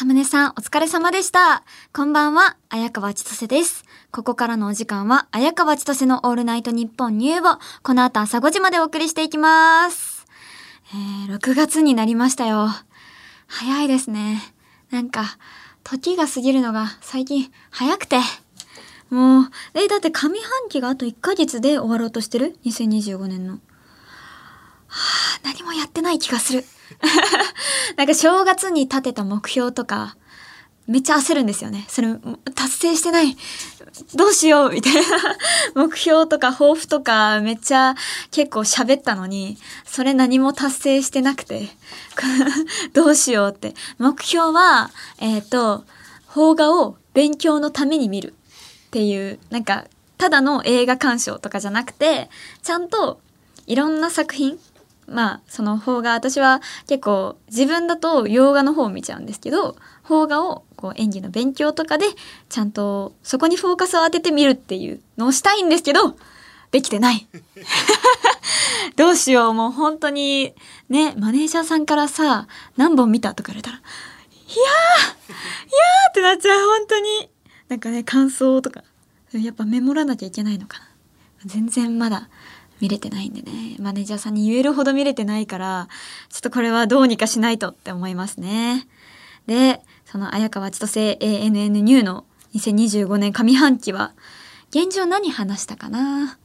サムネさん、お疲れ様でした。こんばんは、綾川千歳です。ここからのお時間は、綾川千歳のオールナイトニッポンニューボ。この後朝5時までお送りしていきます。えー、6月になりましたよ。早いですね。なんか、時が過ぎるのが最近早くて。もう、え、だって上半期があと1ヶ月で終わろうとしてる ?2025 年の。はあ、何もやってない気がする。なんか正月に立てた目標とか、めっちゃ焦るんですよね。それ、達成してない。どうしようみたいな。目標とか抱負とかめっちゃ結構喋ったのに、それ何も達成してなくて、どうしようって。目標は、えっ、と、邦画を勉強のために見るっていう、なんか、ただの映画鑑賞とかじゃなくて、ちゃんといろんな作品、まあその邦画私は結構自分だと洋画の方を見ちゃうんですけど邦画をこう演技の勉強とかでちゃんとそこにフォーカスを当ててみるっていうのをしたいんですけど できてない。どうしようもう本当にねマネージャーさんからさ何本見たとか言われたらいやーいやーってなっちゃう本当に。なんかね感想とか。やっぱメモらなきゃいけないのかな。全然まだ見れてないんでね。マネージャーさんに言えるほど見れてないからちょっとこれはどうにかしないとって思いますね。でその綾川千歳 ANN ニューの2025年上半期は現状何話したかな？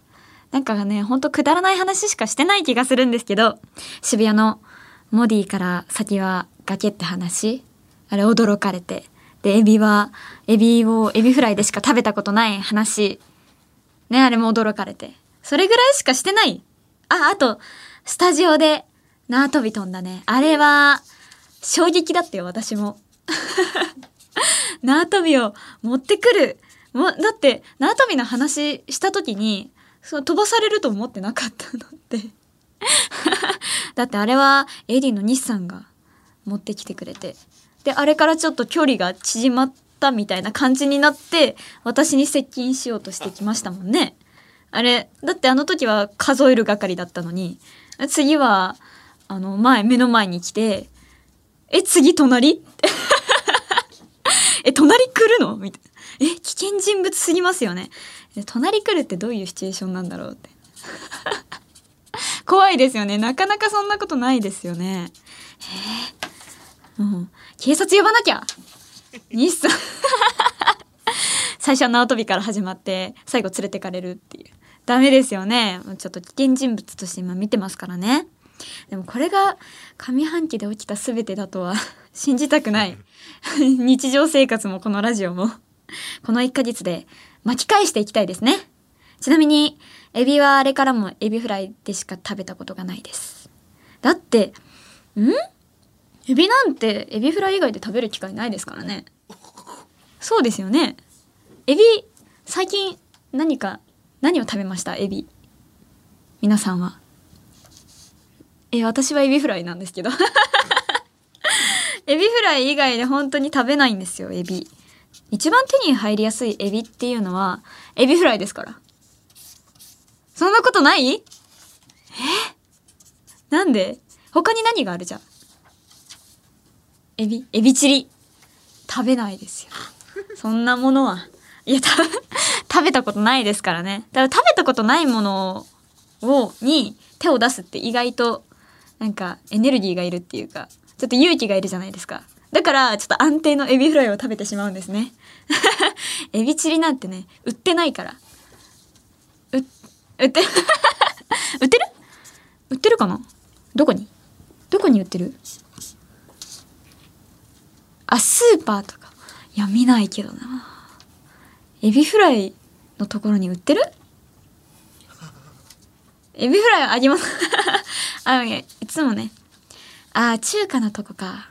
なんかねほんとくだらない話しかしてない気がするんですけど渋谷のモディから先は崖って話あれ驚かれてでエビはエビをエビフライでしか食べたことない話ねあれも驚かれて。それぐらいしかしてない。あ、あと、スタジオで縄跳び飛んだね。あれは、衝撃だったよ、私も。縄跳びを持ってくる。もだって、縄跳びの話した時に、その飛ばされると思ってなかったのって。だってあれは、エディの西さんが持ってきてくれて。で、あれからちょっと距離が縮まったみたいな感じになって、私に接近しようとしてきましたもんね。あれ、だってあの時は数える係だったのに、次は、あの、前、目の前に来て、え、次隣？え、隣来るの？みたいな。え、危険人物すぎますよね。隣来るってどういうシチュエーションなんだろうって。怖いですよね。なかなかそんなことないですよね。えー、うん。警察呼ばなきゃ？日産 最初は縄跳びから始まって最後連れてかれるっていうダメですよね。ちょっと危険人物として今見てますからね。でもこれが上半期で起きた全てだとは 信じたくない。日常生活もこのラジオも。この1ヶ月で巻き返していきたいですね。ちなみにエビはあれからもエビフライでしか食べたことがないです。だってん？エビなんてエビフライ以外で食べる機会ないですからね。そうですよね。エビ最近何か何を食べました？エビ。皆さんは？え私はエビフライなんですけど。エビフライ以外で本当に食べないんですよエビ。一番手に入りやすいエビっていうのはエビフライですから。そんなことない？え？なんで？他に何があるじゃん？エビ。エビチリ。食べないですよ。そんなものは。いや食べ食べたことないですからね。だから食べたことないものをに手を出すって意外となんかエネルギーがいるっていうかちょっと勇気がいるじゃないですか。だからちょっと安定のエビフライを食べてしまうんですね。エビチリなんてね売ってないから。売って 売ってる？売ってるかな？どこに？どこに売ってる？あスーパーとか。いや見ないけどな。エビフライのところに売ってる？エビフライあります。あいいつもね。あ中華のとこか。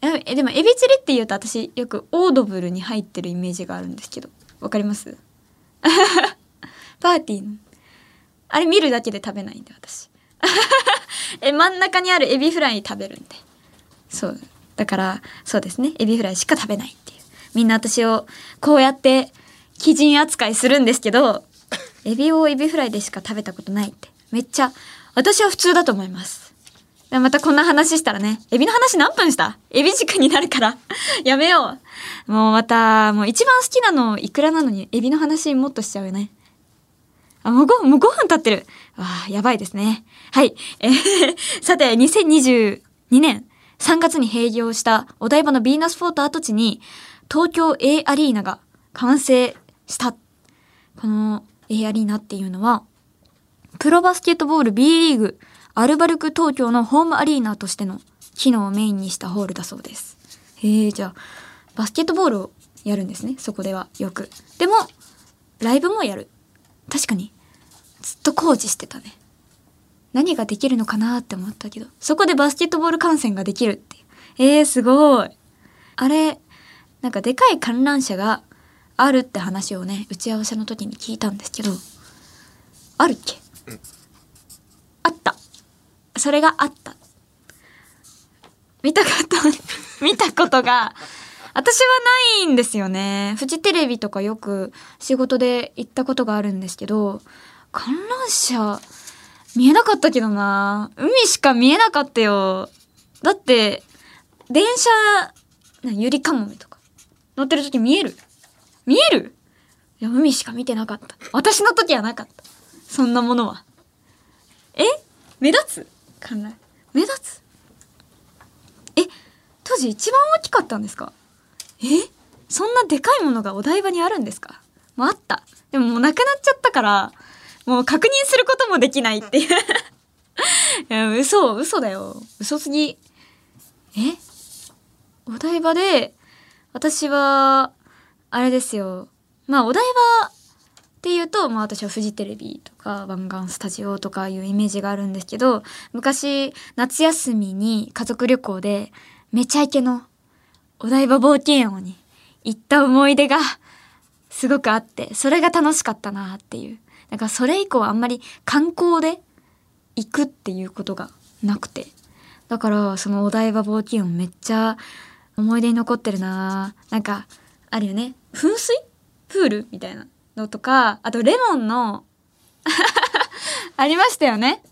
えでもエビチリって言うと私よくオードブルに入ってるイメージがあるんですけど。わかります？パーティーの。あれ見るだけで食べないんで私。え真ん中にあるエビフライ食べるんで。そう。だからそうですね。エビフライしか食べないっていう。みんな私をこうやって鬼人扱いするんですけどエビをエビフライでしか食べたことないってめっちゃ私は普通だと思いますまたこんな話したらね、エビの話何分した？エビ軸になるから やめよう。もうまた、もう一番好きなのイクラなのに、エビの話もっとしちゃうよね。あ、もう5、もう5分経ってる。わあ、やばいですね。はい。えー、さて、2022年3月に閉業したお台場のヴィーナスフォート跡地に、東京 A アリーナが完成した。この A アリーナっていうのは、プロバスケットボール B リーグアルバルク東京のホームアリーナとしての機能をメインにしたホールだそうです。へえ、じゃあ、バスケットボールをやるんですね、そこではよく。でも、ライブもやる。確かに、ずっと工事してたね。何ができるのかなって思ったけど、そこでバスケットボール観戦ができるっていう。えー、すごい。あれ、なんかでかい観覧車があるって話をね、打ち合わせの時に聞いたんですけど、あるっけ、うんあった。それがあった。見たかった、見たことが、私はないんですよね。フジテレビとかよく仕事で行ったことがあるんですけど、観覧車、見えなかったけどな海しか見えなかったよ。だって、電車、ゆりかもめとか、乗ってる時見える見える？いや、海しか見てなかった。私の時はなかった。そんなものは。え？目立つ？かんな。い目立つ？え？当時一番大きかったんですか？え？そんなでかいものがお台場にあるんですか？もうあった。でももうなくなっちゃったからもう確認することもできないっていう。いや嘘嘘だよ。嘘すぎ。え？お台場で私はあれですよまあお台場っていうと、まあ私はフジテレビとか湾岸スタジオとかいうイメージがあるんですけど、昔夏休みに家族旅行でめちゃイケのお台場冒険王に行った思い出がすごくあって、それが楽しかったなっていう。だかそれ以降あんまり観光で行くっていうことがなくて。だからそのお台場冒険王めっちゃ思い出に残ってるななんかあるよね。噴水？プール？みたいな。のとか、あとレモンの ありましたよね。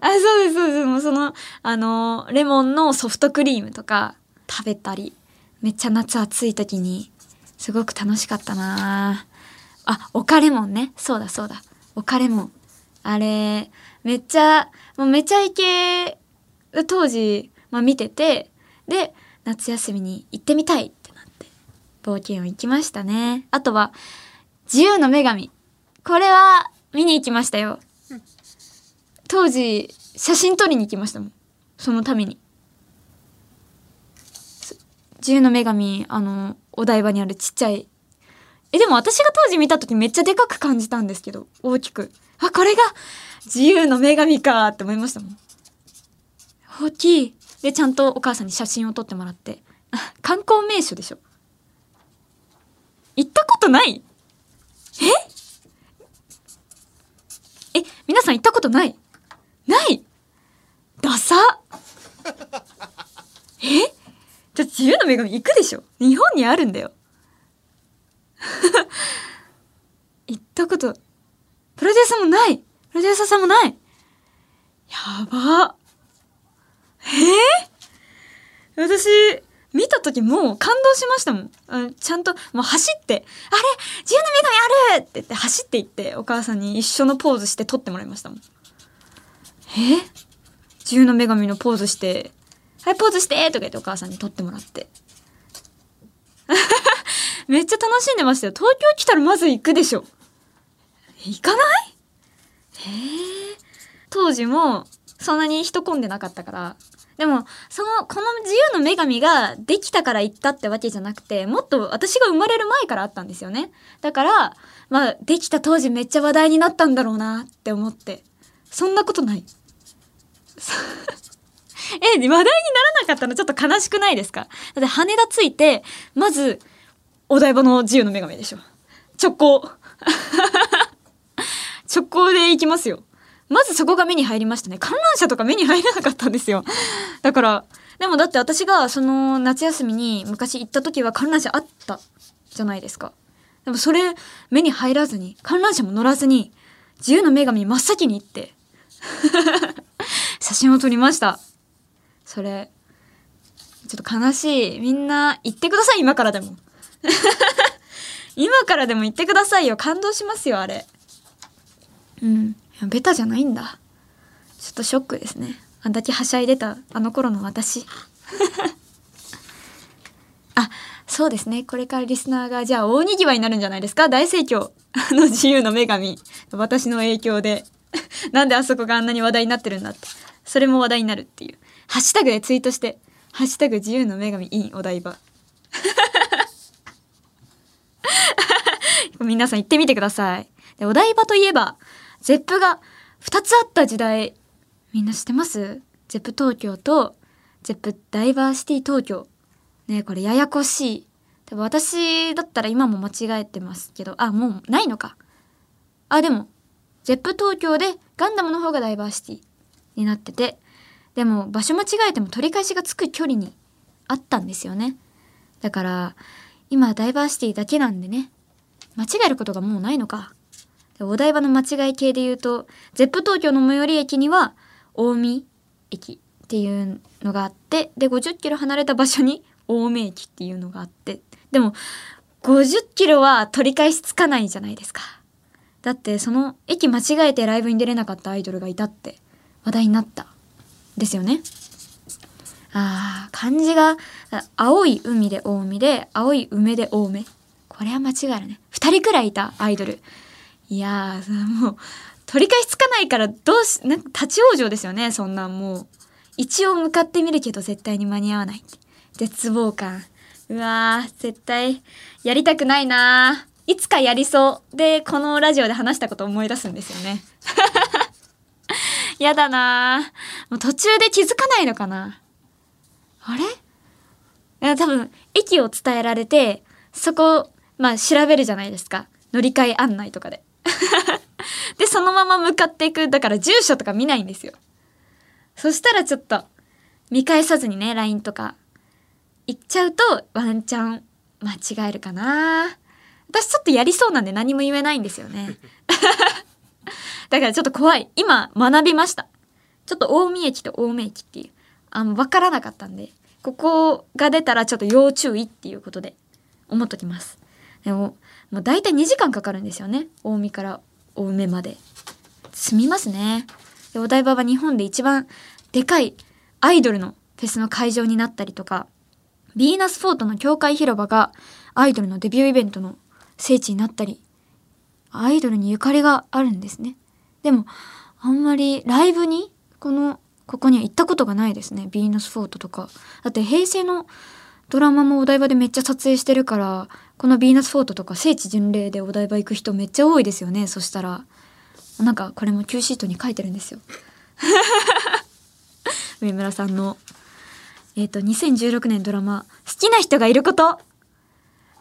あ、そうです、そうです。もうその、あの、レモンのソフトクリームとか食べたり、めっちゃ夏暑い時に、すごく楽しかったなあ、オカレモンね。そうだ、そうだ。オカレモン。あれ、めっちゃ、もうめちゃイケ、当時、まあ見てて、で、夏休みに行ってみたいっ、冒険を行きましたね。あとは、自由の女神。これは見に行きましたよ。当時、写真撮りに行きましたもん。そのために。自由の女神、あの、お台場にあるちっちゃい。え、でも私が当時見た時めっちゃでかく感じたんですけど、大きく。あ、これが自由の女神かって思いましたもん。大きい。で、ちゃんとお母さんに写真を撮ってもらって。観光名所でしょ。行ったことない？え？え、皆さん行ったことない？ない？ダサ？え？じゃあ自由の女神行くでしょ？日本にあるんだよ。行ったこと、プロデューサーもない？プロデューサーさんもない？やば。え？ー、私、見た時もう感動しましたもん。あちゃんともう走って、あれ自由の女神あるって言って走っていってお母さんに一緒のポーズして撮ってもらいましたもん。え？自由の女神のポーズして、はい、ポーズしてとか言ってお母さんに撮ってもらって。めっちゃ楽しんでましたよ。東京来たらまず行くでしょ。行かない？へえ。当時もそんなに人混んでなかったから、でも、その、この自由の女神ができたから行ったってわけじゃなくて、もっと私が生まれる前からあったんですよね。だから、まあ、できた当時めっちゃ話題になったんだろうなって思って。そんなことない。え、話題にならなかったのちょっと悲しくないですか？だって羽田着いて、まず、お台場の自由の女神でしょ。直行。直行で行きますよ。まずそこが目に入りましたね。観覧車とか目に入らなかったんですよ。だから、でもだって私がその夏休みに昔行った時は観覧車あったじゃないですか。でもそれ目に入らずに、観覧車も乗らずに、自由の女神真っ先に行って 写真を撮りました。それ。ちょっと悲しい。みんな言ってください、今からでも。今からでも言ってくださいよ。感動しますよ、あれ。うん。ベタじゃないんだ。ちょっとショックですね。あんだけはしゃいでたあの頃の私。あ、そうですね。これからリスナーがじゃあ大にぎわいになるんじゃないですか？大盛況。あの自由の女神。私の影響で。なんであそこがあんなに話題になってるんだって。それも話題になるっていう。ハッシュタグでツイートして、ハッシュタグ自由の女神 in お台場。皆さん行ってみてください。でお台場といえば、ゼップが2つあった時代、みんな知ってます？Zepp 東京と Zepp DiverCity 東京。ねこれややこしい。多分私だったら今も間違えてますけど、あ、もうないのか。あ、でも、 Zepp 東京でガンダムの方が DiverCity になってて、でも場所間違えても取り返しがつく距離にあったんですよね。だから、今 DiverCity だけなんでね、間違えることがもうないのか。お台場の間違い系で言うと、ゼップ東京の最寄り駅には、近江駅っていうのがあって、で、50キロ離れた場所に青梅駅っていうのがあって、でも、50キロは取り返しつかないじゃないですか。だってその駅間違えてライブに出れなかったアイドルがいたって話題になったですよね。ああ、漢字が青い海で大海で青い梅で大梅。これは間違いないね。二人くらいいたアイドル。いやー、もう、取り返しつかないからどうし、なんか立ち往生ですよね、そんなんもう。一応向かってみるけど絶対に間に合わない。絶望感。うわー、絶対、やりたくないないつかやりそう。で、このラジオで話したこと思い出すんですよね。やだなもう途中で気づかないのかなあれ？いや、多分、駅を伝えられて、そこ、まあ調べるじゃないですか。乗り換え案内とかで。で、そのまま向かっていく。だから住所とか見ないんですよ。そしたらちょっと、見返さずにね、LINE とか、行っちゃうと、ワンチャン間違えるかな私ちょっとやりそうなんで何も言えないんですよね。だからちょっと怖い。今学びました。ちょっと大見駅と青梅駅っていう、あの、わからなかったんで、ここが出たらちょっと要注意っていうことで思っときます。でも、もう大体2時間かかるんですよね。大見から青梅まで。済みますね。で、お台場は日本で一番でかいアイドルのフェスの会場になったりとか、ヴィーナスフォートの境界広場がアイドルのデビューイベントの聖地になったり、アイドルにゆかりがあるんですね。でも、あんまりライブに、この、ここには行ったことがないですね。ヴィーナスフォートとか。だって平成のドラマもお台場でめっちゃ撮影してるから、このヴィーナスフォートとか聖地巡礼でお台場行く人めっちゃ多いですよね。そしたら。なんかこれも Q シートに書いてるんですよ。上村さんの。えっ、ー、と、2016年ドラマ、好きな人がいること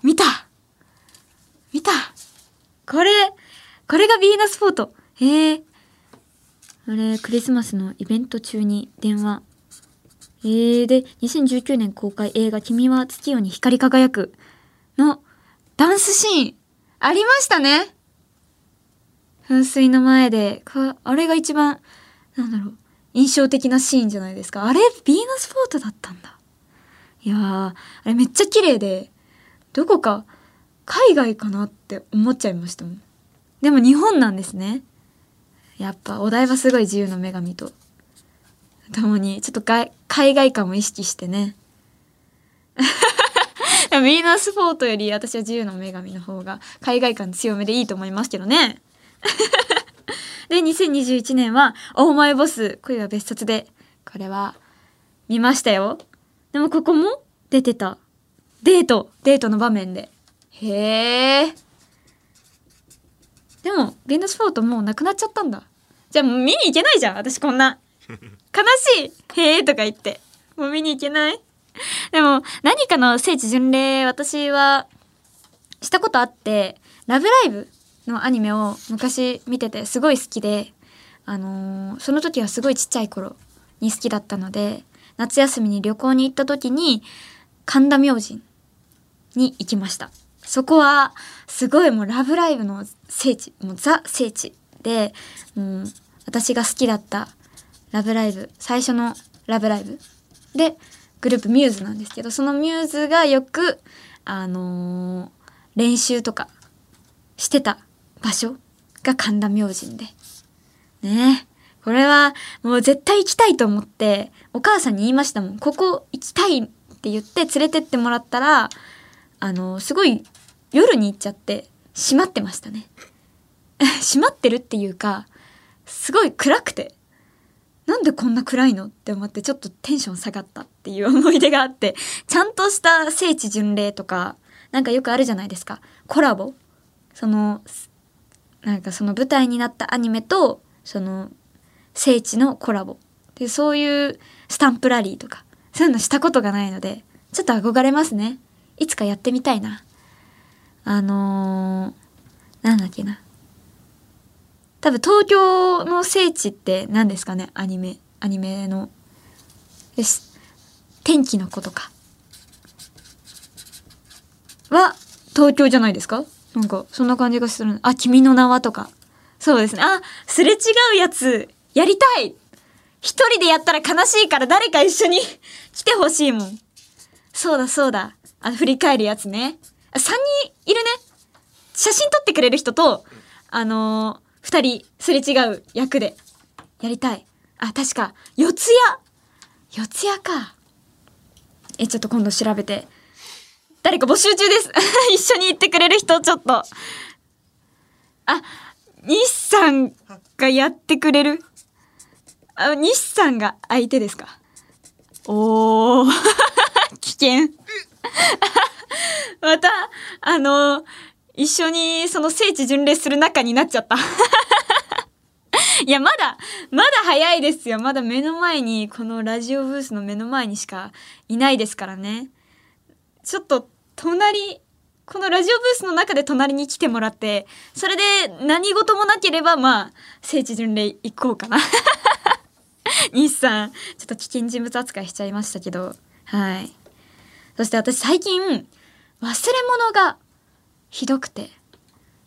見た見たこれ、これがヴィーナスフォート。へえ。あれ、クリスマスのイベント中に電話。えー、で、2019年公開映画君は月夜に光り輝くのダンスシーンありましたね噴水の前で、あれが一番、なんだろう、印象的なシーンじゃないですか。あれ、ヴィーナスフォートだったんだ。いやー、あれめっちゃ綺麗で、どこか海外かなって思っちゃいましたもん。でも日本なんですね。やっぱお台場すごい自由の女神と共にちょっと海外感を意識してねヴィーナスフォートより私は自由の女神の方が海外感強めでいいと思いますけどね。で2021年は「オーマイボス恋は別冊」でこれは見ましたよ。でもここも出てた。デート。デートの場面で。へえでもヴィーナスフォートもうなくなっちゃったんだ。じゃあもう見に行けないじゃん私こんな。悲しい。へえとか言って。もう見に行けない。でも何かの聖地巡礼私はしたことあって「ラブライブ!」のアニメを昔見ててすごい好きであのー、その時はすごいちっちゃい頃に好きだったので夏休みに旅行に行った時に神田明神に行きましたそこはすごいもう「ラブライブ!」の聖地もうザ聖地で、うん、私が好きだった「ラブライブ!」最初の「ラブライブ!」でグループミューズなんですけどそのミューズがよくあのー練習とかしてた場所が神田明神で。ね。えこれはもう絶対行きたいと思ってお母さんに言いましたもん。ここ行きたいって言って連れてってもらったらあのすごい夜に行っちゃって閉まってましたね。閉まってるっていうかすごい暗くて。なんでこんな暗いのって思ってちょっとテンション下がったっていう思い出があってちゃんとした聖地巡礼とかなんかよくあるじゃないですか。コラボ。そのなんかその舞台になったアニメとその聖地のコラボ。でそういうスタンプラリーとかそういうのしたことがないのでちょっと憧れますね。いつかやってみたいな。あのー、なんだっけな。多分東京の聖地って何ですかね？アニメ。アニメの。よし天気の子とか。は東京じゃないですか？なんかそんな感じがする。あ君の名はとか。そうですね。あすれ違うやつやりたい。一人でやったら悲しいから誰か一緒に 来てほしいもん。そうだそうだ。あ振り返るやつね。3人いるね。写真撮ってくれる人とあのー、2人すれ違う役でやりたい。あ確か四谷。四谷か。えちょっと今度調べて。誰か募集中です。一緒に行ってくれる人ちょっと。あ日産がやってくれる？あ日産が相手ですか？おー。危険。またあの一緒にその聖地巡礼する仲になっちゃった。いやまだまだ早いですよ。まだ目の前にこのラジオブースの目の前にしかいないですからね。ちょっと隣このラジオブースの中で隣に来てもらってそれで何事もなければまあ聖地巡礼行こうかな。日産ちょっと危険人物扱いしちゃいましたけど。はい。そして私最近忘れ物がひどくて。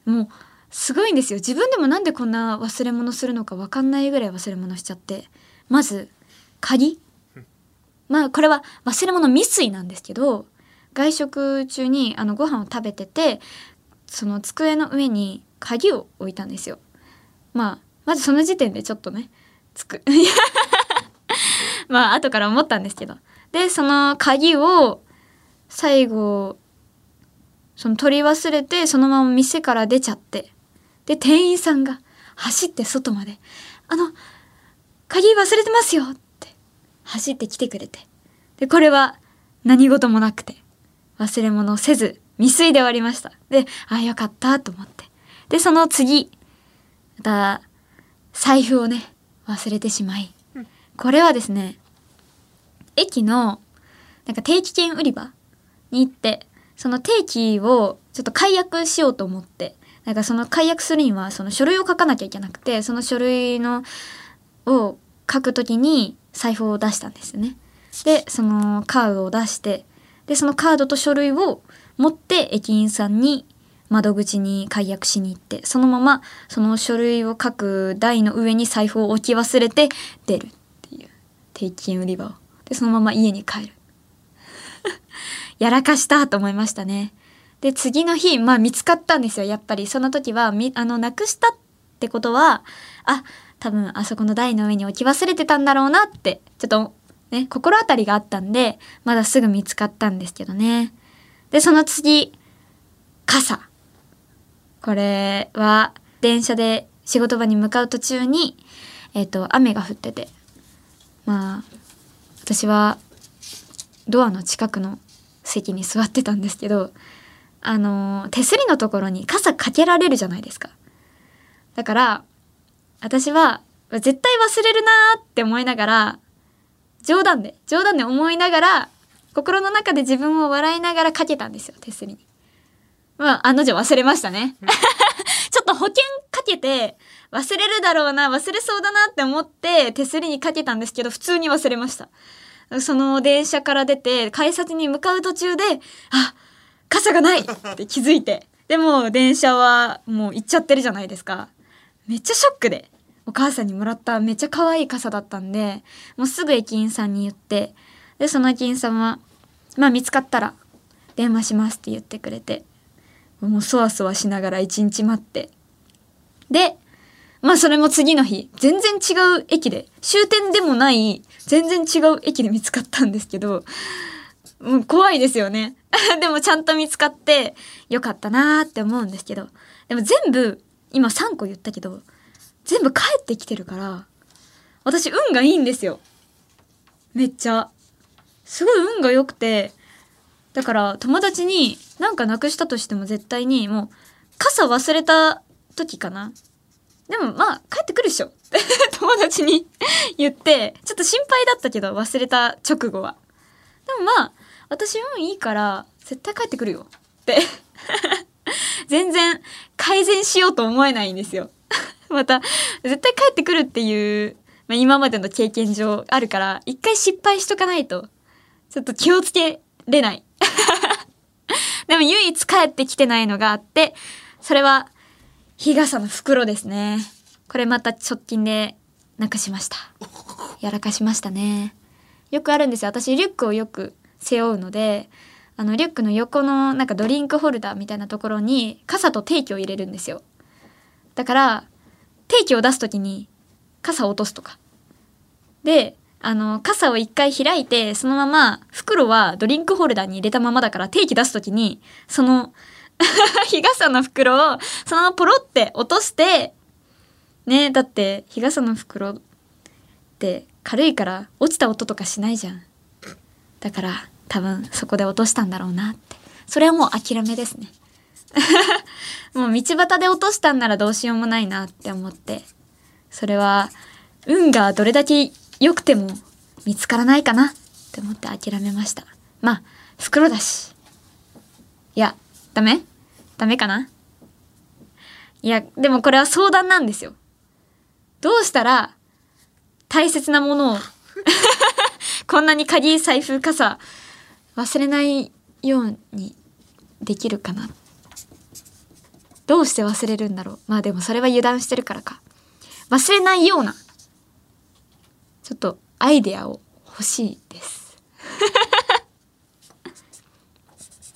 もうすごいんですよ。自分でもなんでこんな忘れ物するのか分かんないぐらい忘れ物しちゃって。まず鍵。まあこれは忘れ物未遂なんですけど外食中にあのご飯を食べててその机の上に鍵を置いたんですよ。まあまずその時点でちょっとねつく まあ後から思ったんですけど。でその鍵を最後その取り忘れてそのまま店から出ちゃって。で店員さんが走って外まで「あの鍵忘れてますよ」って走ってきてくれて。でこれは何事もなくて忘れ物せず未遂で終わりました。でああよかったと思って。でその次また財布をね忘れてしまい。これはですね駅のなんか定期券売り場に行ってその定期をちょっと解約しようと思って。なんかその解約するにはその書類を書かなきゃいけなくてその書類のを書くときに財布を出したんですよね。でそのカードを出してでそのカードと書類を持って駅員さんに窓口に解約しに行ってそのままその書類を書く台の上に財布を置き忘れて出るっていう定期券売り場を。でそのまま家に帰る。やらかしたと思いましたね。で次の日まあ見つかったんですよやっぱり。その時はみあのなくしたってことはあ多分あそこの台の上に置き忘れてたんだろうなってちょっとね心当たりがあったんでまだすぐ見つかったんですけどね。でその次傘。これは電車で仕事場に向かう途中にえっ、と雨が降ってて。まあ私はドアの近くの席に座ってたんですけどあの手すりのところに傘かけられるじゃないですか。だから私は絶対忘れるなーって思いながら冗談で冗談で思いながら心の中で自分を笑いながらかけたんですよ手すりに。まあ案の定忘れましたね。ちょっと保険かけて忘れるだろうな忘れそうだなって思って手すりにかけたんですけど普通に忘れましたその電車から出て改札に向かう途中であ傘がない! って気づいて。でも電車はもう行っちゃってるじゃないですか。めっちゃショックで。お母さんにもらっためっちゃ可愛い傘だったんでもうすぐ駅員さんに言って。で、その駅員さんは、まあ見つかったら電話しますって言ってくれて、もうそわそわしながら一日待って。で、まあそれも次の日、全然違う駅で、終点でもない全然違う駅で見つかったんですけど、もう怖いですよね。でもちゃんと見つかってよかったなーって思うんですけど、でも全部、今3個言ったけど、全部帰ってきてるから、私運がいいんですよ。めっちゃ。すごい運が良くて、だから友達になんかなくしたとしても絶対にもう傘忘れた時かなでもまあ帰ってくるっしょ。っ て友達に言ってちょっと心配だったけど忘れた直後は。でもまあ私運いいから絶対帰ってくるよ。って。全然改善しようと思えないんですよ。また絶対帰ってくるっていう、まあ、今までの経験上あるから一回失敗しとかないとちょっと気をつけれない。でも唯一帰ってきてないのがあってそれは日傘の袋ですね。これまた直近でなくしました。やらかしましたね。よくあるんですよ。私リュックをよく背負うので、あのリュックの横のなんかドリンクホルダーみたいなところに傘と定期を入れるんですよ。だから定期を出す時に傘を落とすとか。で、あの、傘を一回開いて、そのまま袋はドリンクホルダーに入れたままだから定期出す時に、その 日傘の袋をそのままポロって落としてねだって日傘の袋って軽いから落ちた音とかしないじゃん。だから多分そこで落としたんだろうなって。それはもう諦めですね。もう道端で落としたんならどうしようもないなって思って。それは運がどれだけ良くても見つからないかなって思って諦めました。まあ袋だし。いやダメ？ダメかな？いや、でもこれは相談なんですよ。どうしたら大切なものを こんなに鍵、財布、傘忘れないようにできるかな？どうして忘れるんだろう？まあでもそれは油断してるからか。忘れないようなちょっとアイデアを欲しいです。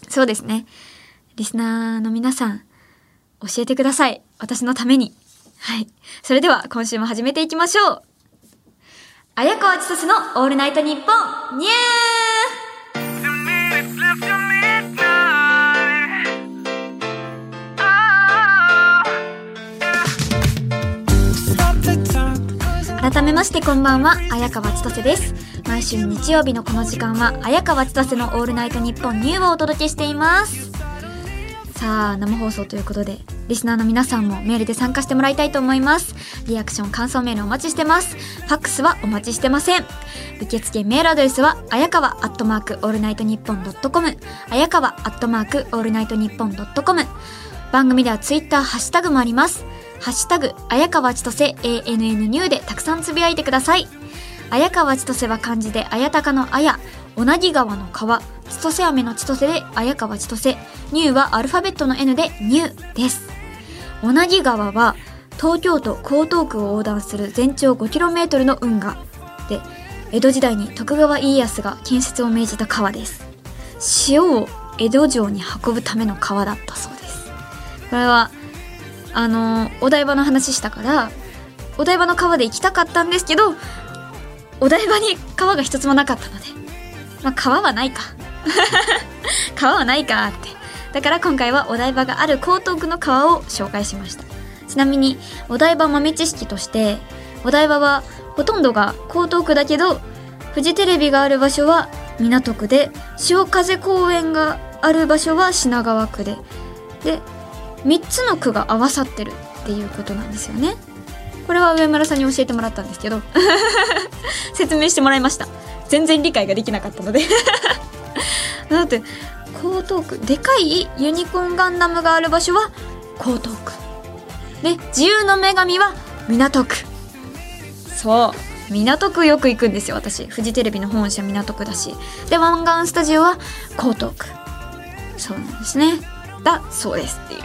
そうですね。リスナーの皆さん、教えてください。私のために。はい。それでは今週も始めていきましょう。綾川千歳のオールナイトニッポンニュー改めましてこんばんは、綾川千歳です。毎週日曜日のこの時間は、綾川千歳のオールナイトニッポンニューをお届けしています。さあ生放送ということでリスナーの皆さんもメールで参加してもらいたいと思います。リアクション感想メールお待ちしてます。ファックスはお待ちしてません。受付メールアドレスはあやかわアットマークオールナイトニッポンドットコム。あやかわアットマークオールナイトニッポンドットコム。番組ではツイッターハッシュタグもあります。ハッシュタグあやかわちとせ ANN ニューでたくさんつぶやいてください。綾川千歳は漢字で綾鷹の綾小名木川の川千歳飴の千歳で綾川千歳。ニューはアルファベットの N でニューです。小名木川は東京都江東区を横断する全長 5km の運河で江戸時代に徳川家康が建設を命じた川です。塩を江戸城に運ぶための川だったそうです。これはあのお台場の話したからお台場の川で行きたかったんですけどお台場に川が一つもなかったのでまあ川はないか。川はないかって。だから今回はお台場がある江東区の川を紹介しました。ちなみにお台場豆知識としてお台場はほとんどが江東区だけどフジテレビがある場所は港区で潮風公園がある場所は品川区でで3つの区が合わさってるっていうことなんですよね。これは上村さんに教えてもらったんですけど 説明してもらいました。全然理解ができなかったので。だって江東区でかいユニコーンガンダムがある場所は江東区。で自由の女神は港区。そう。港区よく行くんですよ私。フジテレビの本社港区だし。で湾岸スタジオは江東区。そうなんですね。だそうですっていう。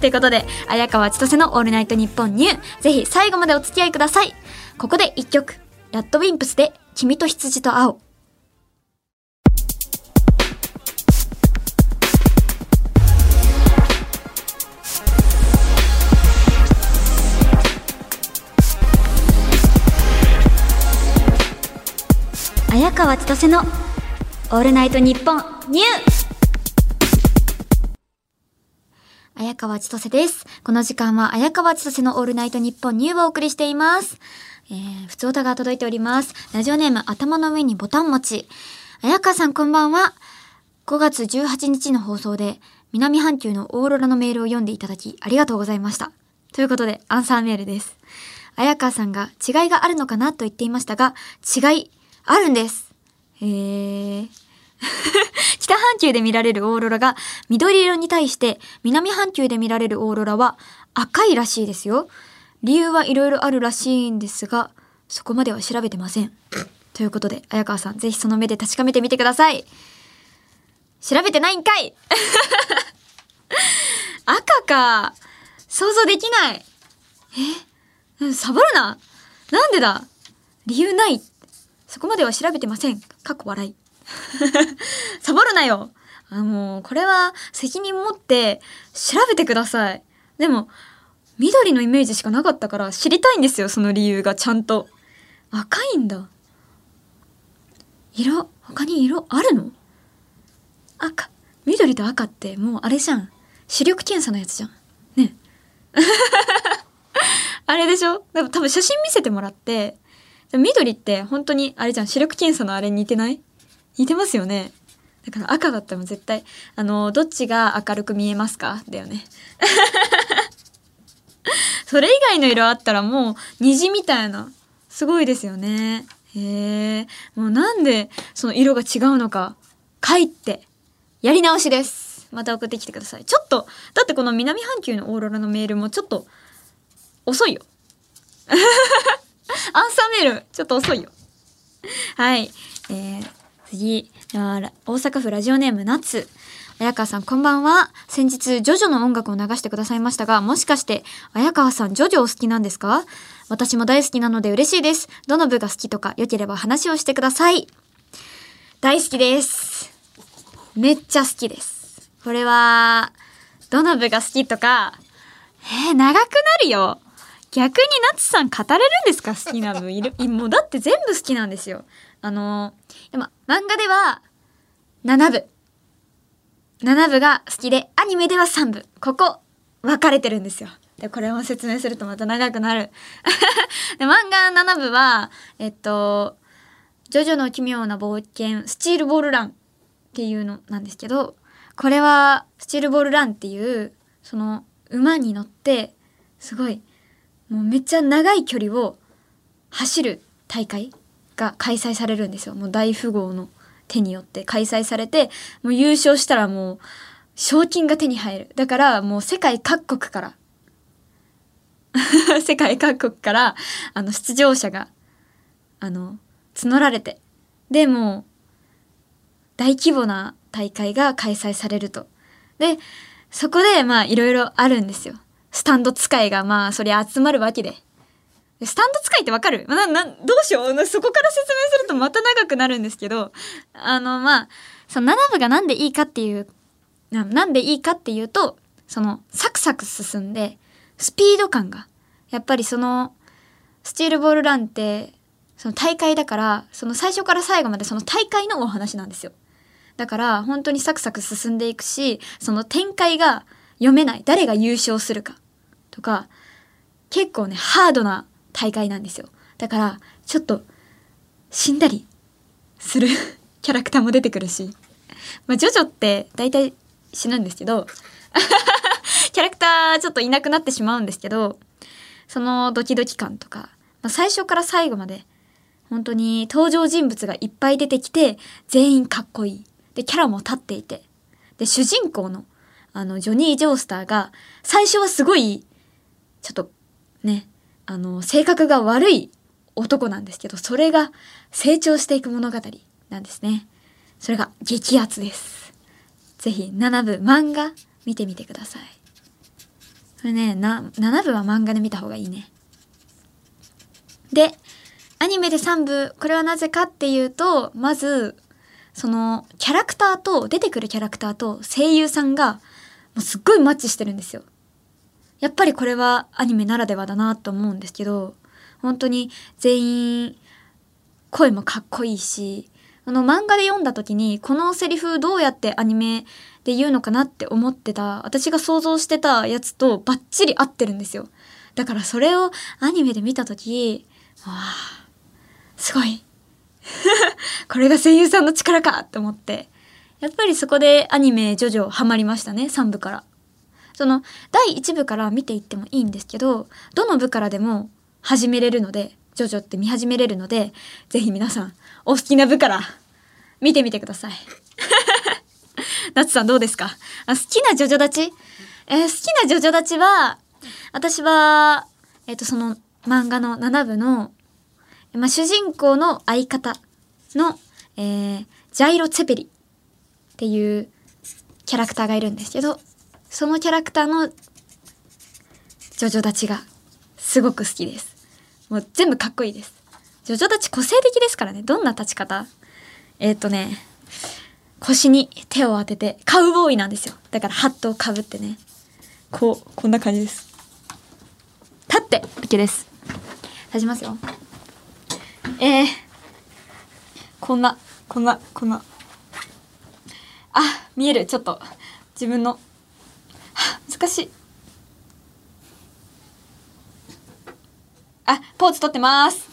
ということで、綾川千歳のオールナイトニッポンニュー。ぜひ最後までお付き合いください。ここで一曲。ラッドウィンプスで君と羊と青。綾川千歳のオールナイトニッポンニュー綾川千歳です。この時間は綾川千歳のオールナイトニッポンニューをお送りしています。えー、普通歌が届いております。ラジオネーム頭の上にボタン持ち。綾川さんこんばんは。5月18日の放送で南半球のオーロラのメールを読んでいただきありがとうございました。ということでアンサーメールです。綾川さんが違いがあるのかなと言っていましたが、違いあるんです。へー。北半球で見られるオーロラが緑色に対して南半球で見られるオーロラは赤いらしいですよ。理由はいろいろあるらしいんですが、そこまでは調べてません。ということで、綾川さん、ぜひその目で確かめてみてください。調べてないんかい 赤か。想像できない。え?サボるな。なんでだ?理由ない。そこまでは調べてません。かっこ笑い。サボるなよ。あの、これは責任持って調べてください。でも、緑のイメージしかなかったから知りたいんですよ、その理由がちゃんと。赤いんだ。色、他に色あるの？赤。緑と赤ってもうあれじゃん。視力検査のやつじゃん。ね。あれでしょ？でも多分写真見せてもらって、緑って本当にあれじゃん。視力検査のあれに似てない？似てますよね。だから赤だったら絶対、あの、どっちが明るく見えますか？だよね。それ以外の色あったらもう虹みたいな。すごいですよね。へえ。もうなんでその色が違うのか。書いて。やり直しです。また送ってきてください。ちょっと、だってこの南半球のオーロラのメールもちょっと遅いよ。アンサーメール、ちょっと遅いよ。はい。えー、次、大阪府ラジオネーム夏。綾川さんこんばんは。先日、ジョジョの音楽を流してくださいましたが、もしかして、綾川さん、ジョジョお好きなんですか？私も大好きなので嬉しいです。どの部が好きとか、良ければ話をしてください。大好きです。めっちゃ好きです。これは、どの部が好きとか、えー、長くなるよ。逆に夏さん語れるんですか？好きな部いる。もうだって全部好きなんですよ。あのー、でも漫画では7部。7部が好きで、アニメでは3部。ここ、分かれてるんですよ。で、これを説明するとまた長くなる。で、漫画7部は、えっと、ジョジョの奇妙な冒険、スチールボールランっていうのなんですけど、これは、スチールボールランっていう、その、馬に乗って、すごい、もうめっちゃ長い距離を走る大会が開催されるんですよ。もう大富豪の手によって開催されて、もう優勝したらもう賞金が手に入る。だからもう世界各国から、世界各国からあの出場者が、あの、募られて、で、もう大規模な大会が開催されると。で、そこでまあいろいろあるんですよ。スタンド使いがまあそりゃ集まるわけで。スタンド使いってわかる？な、な、どうしよう？そこから説明するとまた長くなるんですけど、あのまあ、その7部がなんでいいかっていう、ななんでいいかっていうと、そのサクサク進んで、スピード感が、やっぱりその、スチールボールランって、その大会だから、その最初から最後までその大会のお話なんですよ。だから本当にサクサク進んでいくし、その展開が読めない。誰が優勝するかとか、結構ね、ハードな大会なんですよ。だから、ちょっと、死んだりする キャラクターも出てくるし。まあ、ジョジョって大体死ぬんですけど、キャラクターちょっといなくなってしまうんですけど、そのドキドキ感とか、まあ、最初から最後まで、本当に登場人物がいっぱい出てきて、全員かっこいい。で、キャラも立っていて。で、主人公の、あの、ジョニー・ジョースターが、最初はすごい、ちょっと、ね、あの、性格が悪い男なんですけど、それが成長していく物語なんですね。それが激アツです。ぜひ、7部漫画見てみてください。これね、な、7部は漫画で見た方がいいね。で、アニメで3部、これはなぜかっていうと、まず、その、キャラクターと、出てくるキャラクターと声優さんが、もうすっごいマッチしてるんですよ。やっぱりこれはアニメならではだなと思うんですけど、本当に全員、声もかっこいいし、あの漫画で読んだ時にこのセリフどうやってアニメで言うのかなって思ってた私が想像してたやつとバッチリ合ってるんですよ。だからそれをアニメで見た時わあすごい。これが声優さんの力かって思って。やっぱりそこでアニメジョジョハマりましたね3部から。その第1部から見ていってもいいんですけどどの部からでも始めれるのでジョジョって見始めれるのでぜひ皆さんお好きな部から見てみてください。ナツさんどうですか？あ好きなジョジョ立ち？えー、好きなジョジョ立ちは私はえっ、ー、とその漫画の7部の、まあ、主人公の相方の、えー、ジャイロ・ツェペリっていうキャラクターがいるんですけどそのキャラクターのジョジョ立ちがすごく好きです。もう全部かっこいいです。ジョジョ立ち個性的ですからね。どんな立ち方？えー、っとね、腰に手を当てて、カウボーイなんですよ。だからハットをかぶってね。こう、こんな感じです。立って OK です。立ちますよ。えー、こんな、こんな、こんな。あ、見える。ちょっと、自分の難しい。あ、ポーズ取ってます。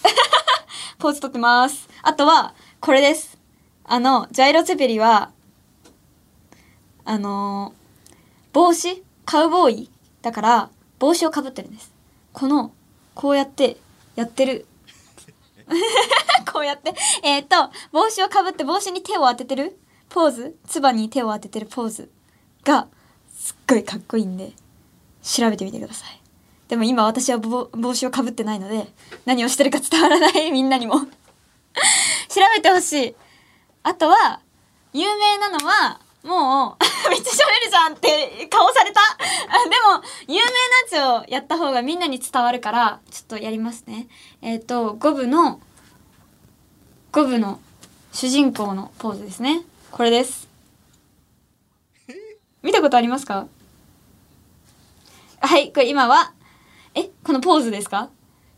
ポーズ取ってます。あとは、これです。あの、ジャイロ・ツェペリは、あのー、帽子カウボーイだから、帽子をかぶってるんです。この、こうやって、やってる。こうやって、えー、っと、帽子をかぶって帽子に手を当ててるポーズ、つばに手を当ててるポーズが、すっごいかっこいいんで調べてみてください。でも今私は帽子をかぶってないので何をしてるか伝わらない みんなにも。調べてほしい。あとは有名なのはもう めっちゃ喋るじゃんって顔された。でも有名なやつをやった方がみんなに伝わるからちょっとやりますね。えっ、ー、と5部の5部の主人公のポーズですね。これです。見たことありますか？はい、これ今は、え、このポーズですか？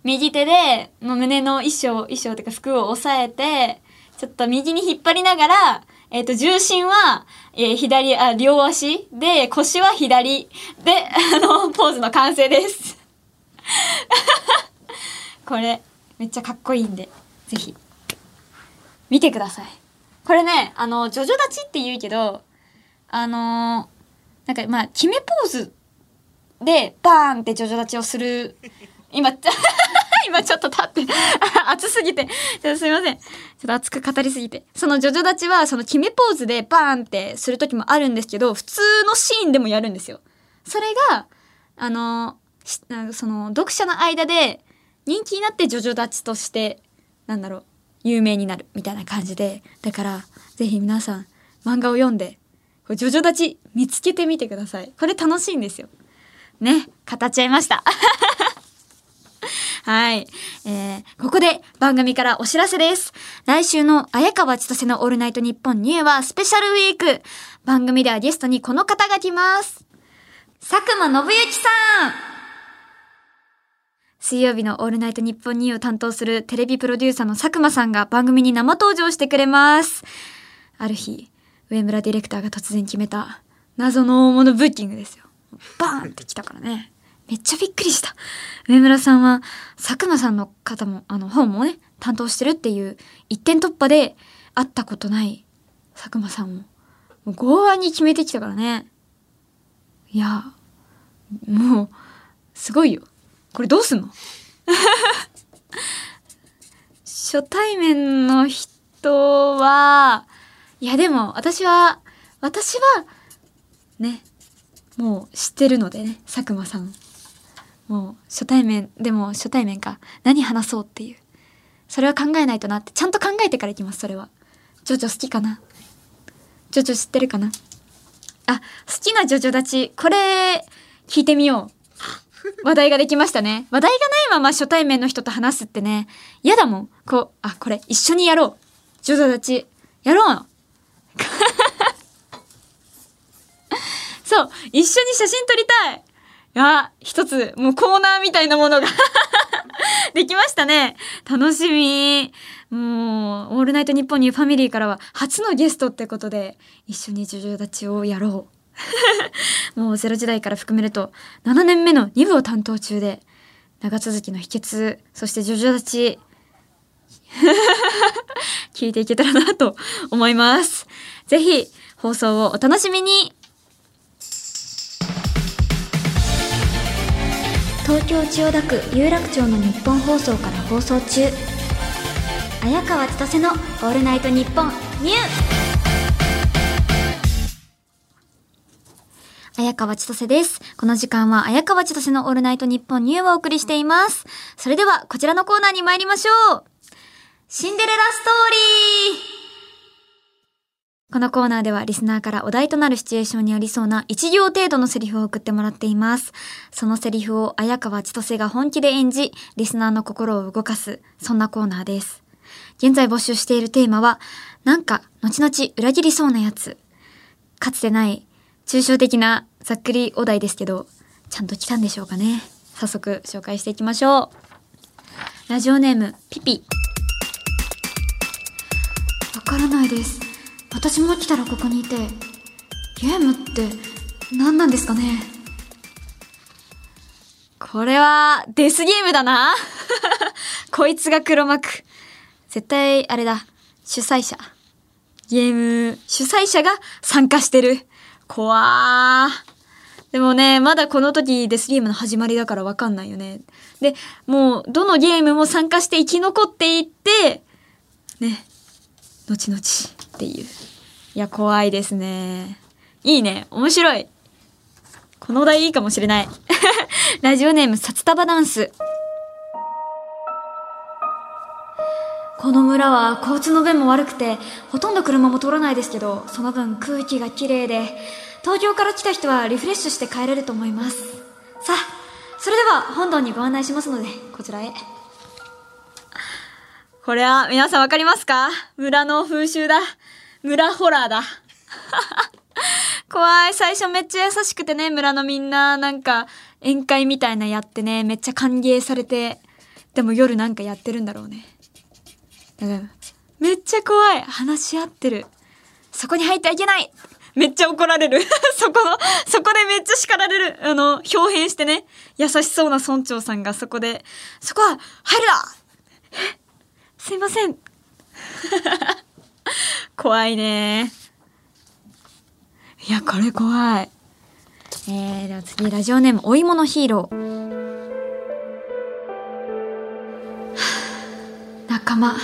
右手で、の胸の衣装、衣装っていうか服を押さえて、ちょっと右に引っ張りながら、えっ、ー、と、重心は、えー、左、あ、両足で、腰は左で、あの、ポーズの完成です。これ、めっちゃかっこいいんで、ぜひ、見てください。これね、あの、ジョジョ立ちって言うけど、あのーなんかまあ決めポーズでバーンってジョジョ立ちをする。今 今ちょっと立って。熱すぎて。ちょすいません。ちょっと熱く語りすぎて。そのジョジョ立ちはその決めポーズでバーンってする時もあるんですけど普通のシーンでもやるんですよ。それがあのその読者の間で人気になってジョジョ立ちとしてなんだろう有名になるみたいな感じで。だからぜひ皆さん漫画を読んでジョジョ立ち見つけてみてください。これ楽しいんですよ。ね、語っちゃいました。はい。えー、ここで番組からお知らせです。来週の綾川千歳のオールナイトニッポンニューはスペシャルウィーク。番組ではゲストにこの方が来ます。佐久間信之さん水曜日のオールナイトニッポンニューを担当するテレビプロデューサーの佐久間さんが番組に生登場してくれます。ある日、上村ディレクターが突然決めた謎の大物ブッキングですよ。バーンって来たからね。めっちゃびっくりした。上村さんは佐久間さんの方も、あの本もね、担当してるっていう一点突破で会ったことない佐久間さんも、もう剛腕に決めてきたからね。いや、もう、すごいよ。これどうすんの？初対面の人は、いやでも私は私はねもう知ってるのでね佐久間さん。もう初対面でも初対面か。何話そうっていう。それは考えないとなってちゃんと考えてからいきますそれは。ジョジョ好きかな？ジョジョ知ってるかな？あ好きなジョジョ立ちこれ聞いてみよう。話題ができましたね。話題がないまま初対面の人と話すってね嫌だもん。こうあこれ一緒にやろう。ジョジョ立ちやろう。そう、一緒に写真撮りたい。あ、一つ、もうコーナーみたいなものが できましたね。楽しみ。もう、オールナイトニッポンにファミリーからは初のゲストってことで、一緒にジョジョ立ちをやろう。もうゼロ時代から含めると、7年目の2部を担当中で、長続きの秘訣、そしてジョジョ立ち、聞いていけたらなと思います。ぜひ、放送をお楽しみに東京千代田区有楽町の日本放送から放送中綾川千歳の「オールナイトニッポンニュー」綾川千歳です。この時間は綾川千歳のオールナイトニッポンニューをお送りしています。それではこちらのコーナーに参りましょう。シンデレラストーリーこのコーナーではリスナーからお題となるシチュエーションにありそうな1行程度のセリフを送ってもらっています。そのセリフを綾川千歳が本気で演じ、リスナーの心を動かす、そんなコーナーです。現在募集しているテーマは、なんか、後々裏切りそうなやつ。かつてない、抽象的なざっくりお題ですけど、ちゃんと来たんでしょうかね。早速紹介していきましょう。ラジオネーム、ピピ。わからないです。私も来たらここにいてゲームって何なんですかね？これはデスゲームだな。こいつが黒幕。絶対あれだ。主催者。ゲーム主催者が参加してる。怖ー。でもね、まだこの時デスゲームの始まりだからわかんないよね。で、もう、どのゲームも参加して生き残っていって、ね、後々。っていう。いや、怖いですね。いいね。面白い。このお題いいかもしれない。ラジオネーム、札束ダンス。この村は交通の便も悪くて、ほとんど車も通らないですけど、その分空気が綺麗で、東京から来た人はリフレッシュして帰れると思います。さあ、それでは本堂にご案内しますので、こちらへ。これは皆さんわかりますか？村の風習だ。村ホラーだ。怖い。最初めっちゃ優しくてね、村のみんな、なんか、宴会みたいなやってね、めっちゃ歓迎されて、でも夜なんかやってるんだろうね。だから、めっちゃ怖い。話し合ってる。そこに入ってはいけないめっちゃ怒られる。そこの、そこでめっちゃ叱られる。あの、表変してね、優しそうな村長さんがそこで、そこは、入るなえすいません。怖いね。いや、これ怖い。えー、では次、ラジオネーム、お芋のヒーロー。仲間、か。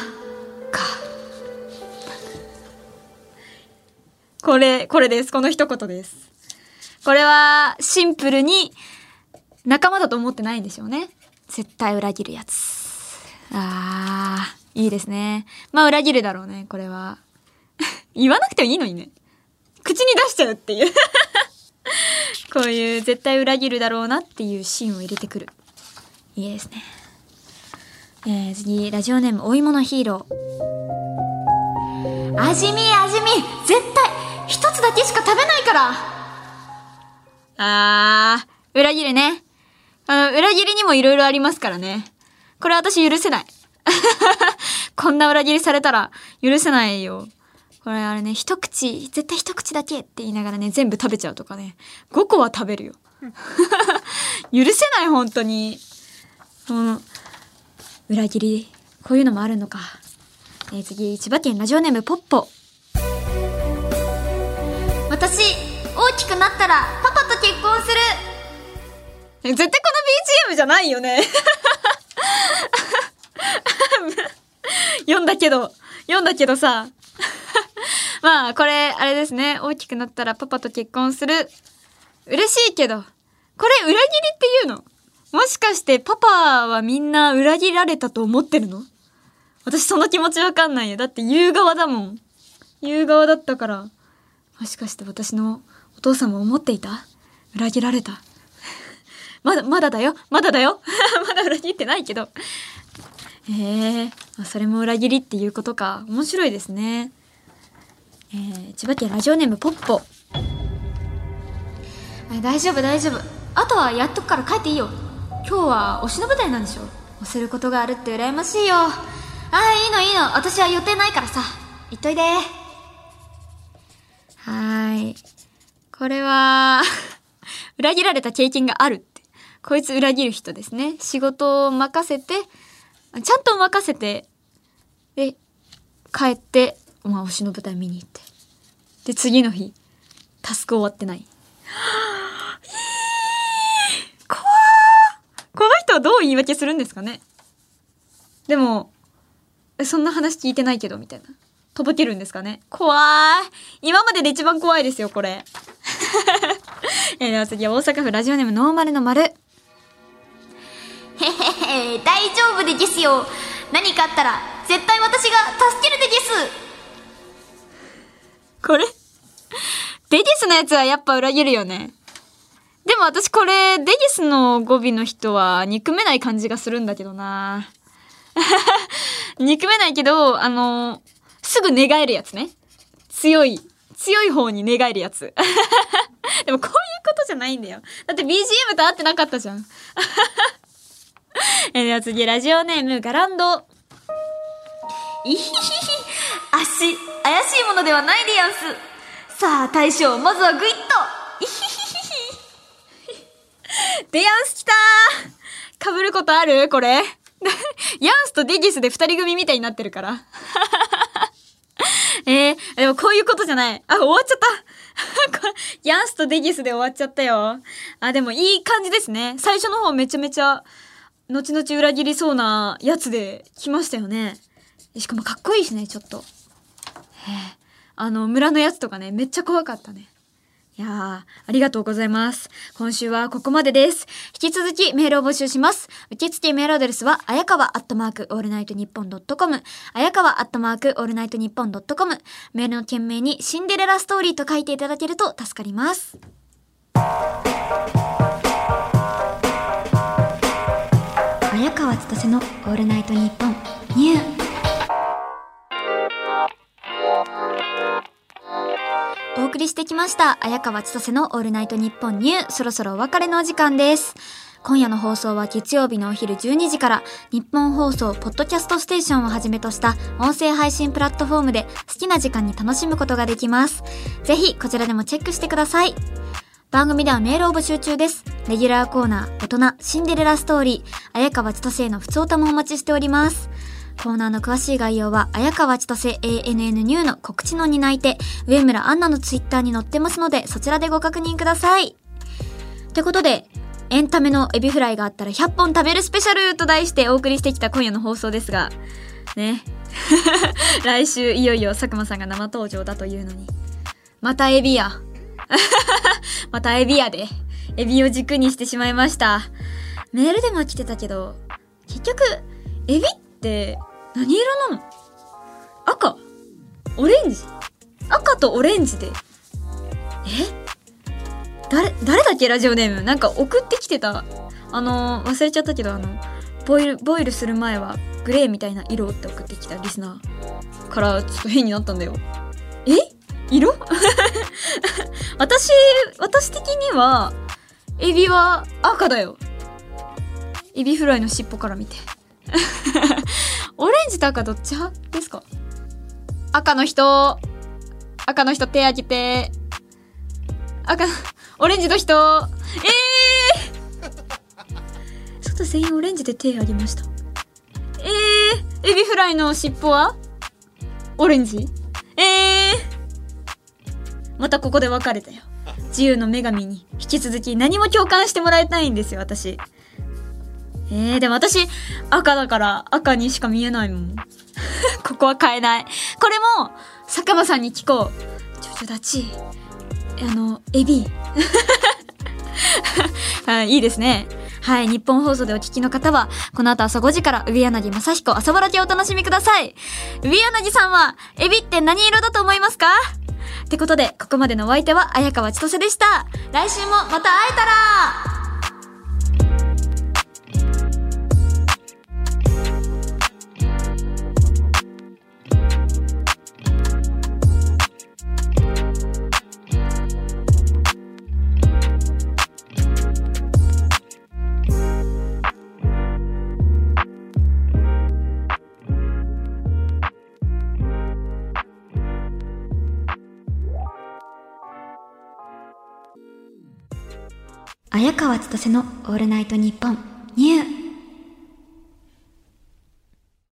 これ、これです。この一言です。これは、シンプルに、仲間だと思ってないんでしょうね。絶対裏切るやつ。あー。いいですね。まあ裏切るだろうね、これは。言わなくてもいいのにね。口に出しちゃうっていう こういう絶対裏切るだろうなっていうシーンを入れてくる。いいですね。えー、次、ラジオネーム、お芋のヒーロー。味見味見絶対一つだけしか食べないからあー、裏切るね。あの、裏切りにも色々ありますからね。これ私許せない。こんな裏切りされたら許せないよ。これあれね、一口、絶対一口だけって言いながらね、全部食べちゃうとかね。5個は食べるよ。許せない、本当に。その、裏切り、こういうのもあるのか。えー、次、千葉県ラジオネームポッポ。私、大きくなったらパパと結婚する絶対この BGM じゃないよね 読んだけど、読んだけどさ。まあ、これ、あれですね。大きくなったらパパと結婚する。嬉しいけど。これ、裏切りっていうの？もしかしてパパはみんな裏切られたと思ってるの？私その気持ちわかんないよ。だって言う側だもん。言う側だったから。もしかして私のお父さんも思っていた？裏切られた？まだ、まだだよ。まだだよ。まだ裏切ってないけど。へえそれも裏切りっていうことか面白いですねえー、千葉県ラジオネームポッポ大丈夫大丈夫あとはやっとくから帰っていいよ今日は推しの舞台なんでしょ押せることがあるって羨ましいよ。ああ、いいのいいの。私は予定ないからさ。行っといで。はーい。これは、裏切られた経験があるって。こいつ裏切る人ですね。仕事を任せて、ちゃんと任せて、で、帰って、まあ、推しの舞台見に行って。で、次の日、タスク終わってない。怖この人はどう言い訳するんですかね？でも、そんな話聞いてないけど、みたいな。とぼけるんですかね？怖い。今までで一番怖いですよ、これ。えでは次は大阪府ラジオネームノーマルの丸。へへへ、大丈夫でゲスよ。何かあったら、絶対私が助けるでゲス。これデゲスのやつはやっぱ裏切るよね。でも私これ、デゲスの語尾の人は憎めない感じがするんだけどな 憎めないけど、あの、すぐ寝返るやつね。強い、強い方に寝返るやつ。でもこういうことじゃないんだよ。だって BGM と合ってなかったじゃん。えでは次、ラジオネーム、ガランド。いひひひ、足、怪しいものではないでやんす。さあ、大将、まずはグイッと。いひひひひ。デヤンス来たー被ることある？これ。ヤンスとデギスで二人組みたいになってるから。えー、でもこういうことじゃない。あ、終わっちゃった これ、ヤンスとデギスで終わっちゃったよ。あ、でもいい感じですね。最初の方めちゃめちゃ、後々裏切りそうなやつで来ましたよね。しかもかっこいいしね、ちょっと。あの、村のやつとかね、めっちゃ怖かったね。いやー、ありがとうございます。今週はここまでです。引き続きメールを募集します。受付メールアドレスは、あやかわアットマークオールナイトニッポンドットコム、あやかわアットマークオールナイトニッポンドットコム、メールの件名にシンデレラストーリーと書いていただけると助かります。綾川千歳のオールナイトニッポンニューお送りしてきました、綾川千歳のオールナイトニッポンニュー、そろそろお別れのお時間です。今夜の放送は月曜日のお昼12時から、ニッポン放送ポッドキャストステーションをはじめとした音声配信プラットフォームで好きな時間に楽しむことができます。ぜひ、こちらでもチェックしてください。番組ではメールを募集中です。レギュラーコーナー、大人、シンデレラストーリー、綾川千歳への普通歌もお待ちしております。コーナーの詳しい概要は、綾川千歳 ANN ニューの告知の担い手、上村アンナのツイッターに載ってますので、そちらでご確認ください。ってことで、エンタメのエビフライがあったら100本食べるスペシャルと題してお送りしてきた今夜の放送ですが、ね。来週いよいよ佐久間さんが生登場だというのに。またエビや。またエビやで。エビを軸にしてしまいました。メールでも来てたけど、結局、エビって何色なの？赤オレンジ赤とオレンジで。え？誰、誰だっけラジオネーム？なんか送ってきてた。あの忘れちゃったけど、あの、ボイル、ボイルする前はグレーみたいな色って送ってきたリスナーからちょっと変になったんだよ。え？色？私、私的には、エビは赤だよ。エビフライの尻尾から見て。オレンジと赤どっち派？ですか？赤の人、赤の人手挙げて。赤、オレンジの人、えー！外全員オレンジで手挙げました。えー、エビフライの尻尾は？オレンジ？えー、またここで別れたよ。自由の女神に引き続き何も共感してもらいたいんですよ、私。えー、でも私、赤だから赤にしか見えないもん。ここは変えない。これも、坂間さんに聞こう。ちょちょだち。あの、エビ。はい、いいですね。はい、日本放送でお聞きの方は、この後朝5時から、上柳正彦朝ぼらけをお楽しみください。上柳さんは、エビって何色だと思いますか？ってことで、ここまでのお相手は、綾川千歳でした。来週もまた会えたら綾川千歳のオールナイトニッポンニュー。